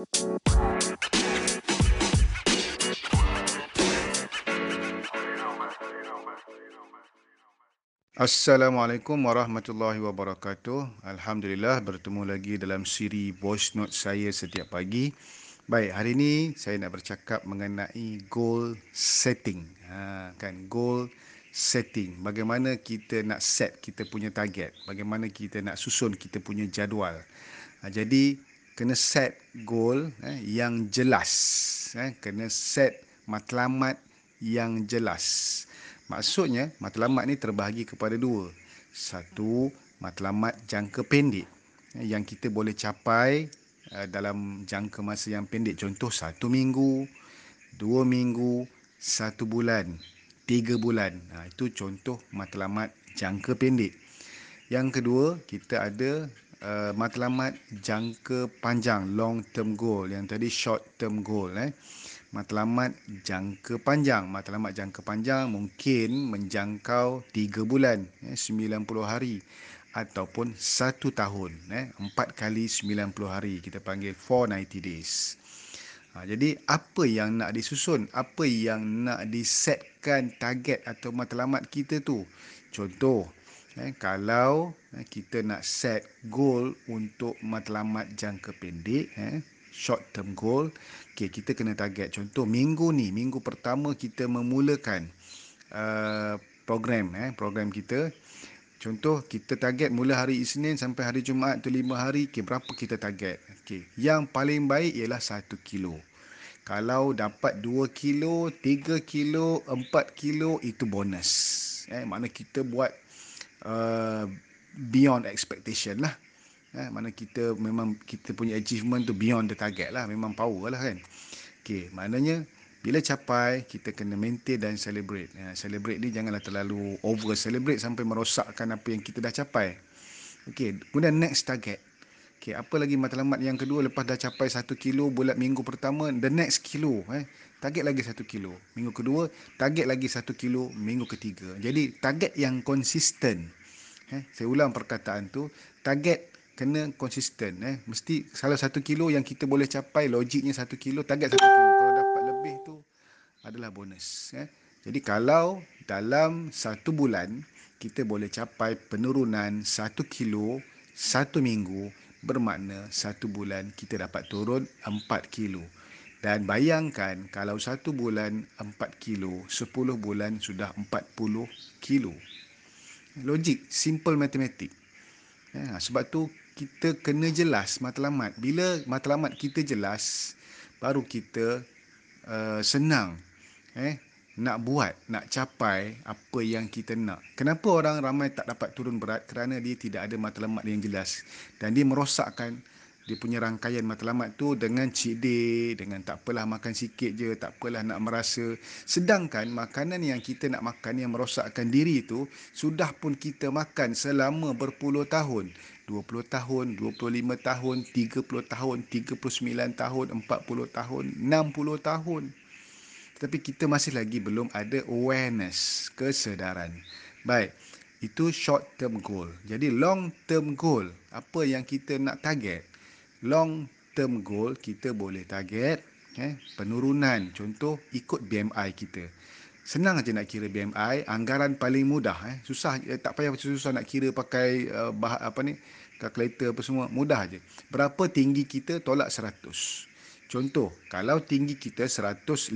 Assalamualaikum warahmatullahi wabarakatuh. Alhamdulillah bertemu lagi dalam siri voice note saya setiap pagi. Baik, hari ini saya nak bercakap mengenai goal setting. Ha, kan goal setting. Bagaimana kita nak set kita punya target, bagaimana kita nak susun kita punya jadual. Ha, jadi kena set goal eh, yang jelas. Eh, kena set matlamat yang jelas. Maksudnya, matlamat ni terbahagi kepada dua. Satu, matlamat jangka pendek eh, yang kita boleh capai eh, dalam jangka masa yang pendek. Contoh, satu minggu, dua minggu, satu bulan, tiga bulan. Ha, itu contoh matlamat jangka pendek. Yang kedua, kita ada uh, matlamat jangka panjang, long term goal. Yang tadi short term goal. Eh matlamat jangka panjang. Matlamat jangka panjang mungkin menjangkau 3 bulan, eh, 90 hari ataupun 1 tahun, eh, 4 kali 90 hari. Kita panggil 490 days. Ha, jadi apa yang nak disusun? Apa yang nak disetkan target atau matlamat kita tu? Contoh, eh, kalau eh, kita nak set goal untuk matlamat jangka pendek, eh, short term goal. Okay, kita kena target. Contoh minggu ni, minggu pertama kita memulakan uh, program eh, program kita. Contoh kita target mula hari Isnin sampai hari Jumaat tu 5 hari, okay, berapa kita target? Okay. Yang paling baik ialah 1 kilo. Kalau dapat 2 kilo, 3 kilo, 4 kilo itu bonus. Eh, mana kita buat uh, beyond expectation lah. Eh, mana kita memang kita punya achievement tu beyond the target lah. Memang power lah kan. Okay, maknanya bila capai, kita kena maintain dan celebrate. Eh, celebrate ni janganlah terlalu over celebrate sampai merosakkan apa yang kita dah capai. Okay, kemudian next target. Okay, apa lagi matlamat yang kedua lepas dah capai 1 kilo bulan minggu pertama, the next kilo. Eh, target lagi 1 kilo. Minggu kedua, target lagi 1 kilo minggu ketiga. Jadi, target yang konsisten. Eh, saya ulang perkataan tu. Target kena konsisten eh mesti salah satu kilo yang kita boleh capai logiknya satu kilo target satu kilo kalau dapat lebih tu adalah bonus eh jadi kalau dalam satu bulan kita boleh capai penurunan satu kilo satu minggu bermakna satu bulan kita dapat turun empat kilo. Dan bayangkan kalau satu bulan empat kilo sepuluh bulan sudah empat puluh kilo. Logik simple matematik. Ya, sebab tu kita kena jelas matlamat. Bila matlamat kita jelas, baru kita uh, senang. Eh nak buat, nak capai apa yang kita nak. Kenapa orang ramai tak dapat turun berat? Kerana dia tidak ada matlamat yang jelas dan dia merosakkan dia punya rangkaian matlamat tu dengan cheat day, dengan tak apalah makan sikit je, tak apalah nak merasa. Sedangkan makanan yang kita nak makan yang merosakkan diri tu, sudah pun kita makan selama berpuluh tahun. 20 tahun, 25 tahun, 30 tahun, 39 tahun, 40 tahun, 60 tahun. Tetapi kita masih lagi belum ada awareness, kesedaran. Baik, itu short term goal. Jadi long term goal, apa yang kita nak target? long term goal kita boleh target eh, penurunan contoh ikut BMI kita senang aja nak kira BMI anggaran paling mudah eh susah eh, tak payah susah nak kira pakai uh, bah, apa ni kalkulator apa semua mudah aja berapa tinggi kita tolak 100 contoh kalau tinggi kita 155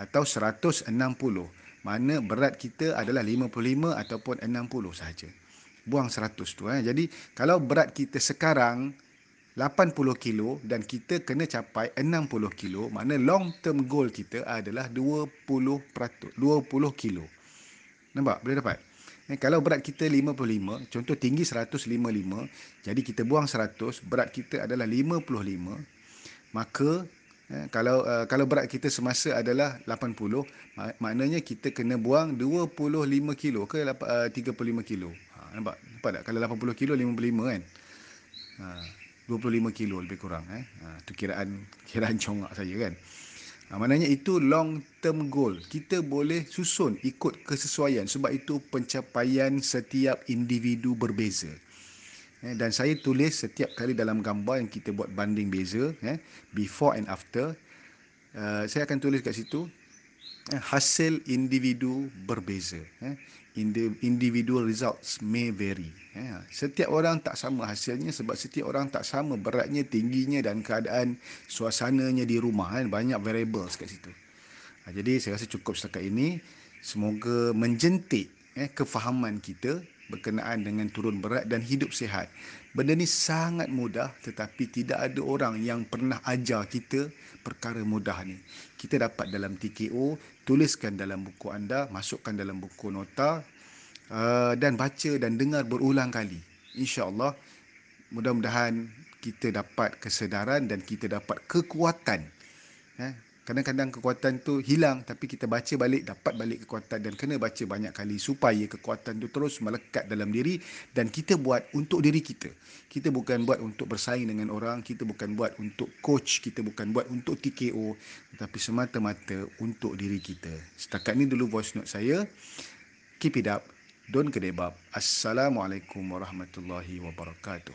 atau 160 mana berat kita adalah 55 ataupun 60 saja buang 100 tu eh. Jadi kalau berat kita sekarang 80 kilo dan kita kena capai 60 kilo makna long term goal kita adalah 20 20 kilo. Nampak? Boleh dapat? Eh, kalau berat kita 55 contoh tinggi 155 jadi kita buang 100 berat kita adalah 55 maka eh, kalau uh, kalau berat kita semasa adalah 80 mak- maknanya kita kena buang 25 kilo ke uh, 35 kilo ha, nampak nampak tak kalau 80 kilo 55 kan ha 25 kilo lebih kurang eh. Ha, tu kiraan kiraan congak saja kan. Ha, maknanya itu long term goal. Kita boleh susun ikut kesesuaian sebab itu pencapaian setiap individu berbeza. Eh, dan saya tulis setiap kali dalam gambar yang kita buat banding beza, eh, before and after, uh, saya akan tulis kat situ eh, hasil individu berbeza. Eh. Individual results may vary. Eh. Setiap orang tak sama hasilnya sebab setiap orang tak sama beratnya, tingginya dan keadaan suasananya di rumah. Eh. Banyak variables kat situ. Ha, jadi saya rasa cukup setakat ini. Semoga menjentik eh, kefahaman kita berkenaan dengan turun berat dan hidup sihat. Benda ni sangat mudah tetapi tidak ada orang yang pernah ajar kita perkara mudah ni. Kita dapat dalam TKO, tuliskan dalam buku anda, masukkan dalam buku nota uh, dan baca dan dengar berulang kali. InsyaAllah mudah-mudahan kita dapat kesedaran dan kita dapat kekuatan. Eh, kadang-kadang kekuatan tu hilang tapi kita baca balik dapat balik kekuatan dan kena baca banyak kali supaya kekuatan tu terus melekat dalam diri dan kita buat untuk diri kita. Kita bukan buat untuk bersaing dengan orang kita bukan buat untuk coach kita bukan buat untuk TKO tetapi semata-mata untuk diri kita. Setakat ni dulu voice note saya. Keep it up don't kedebab assalamualaikum warahmatullahi wabarakatuh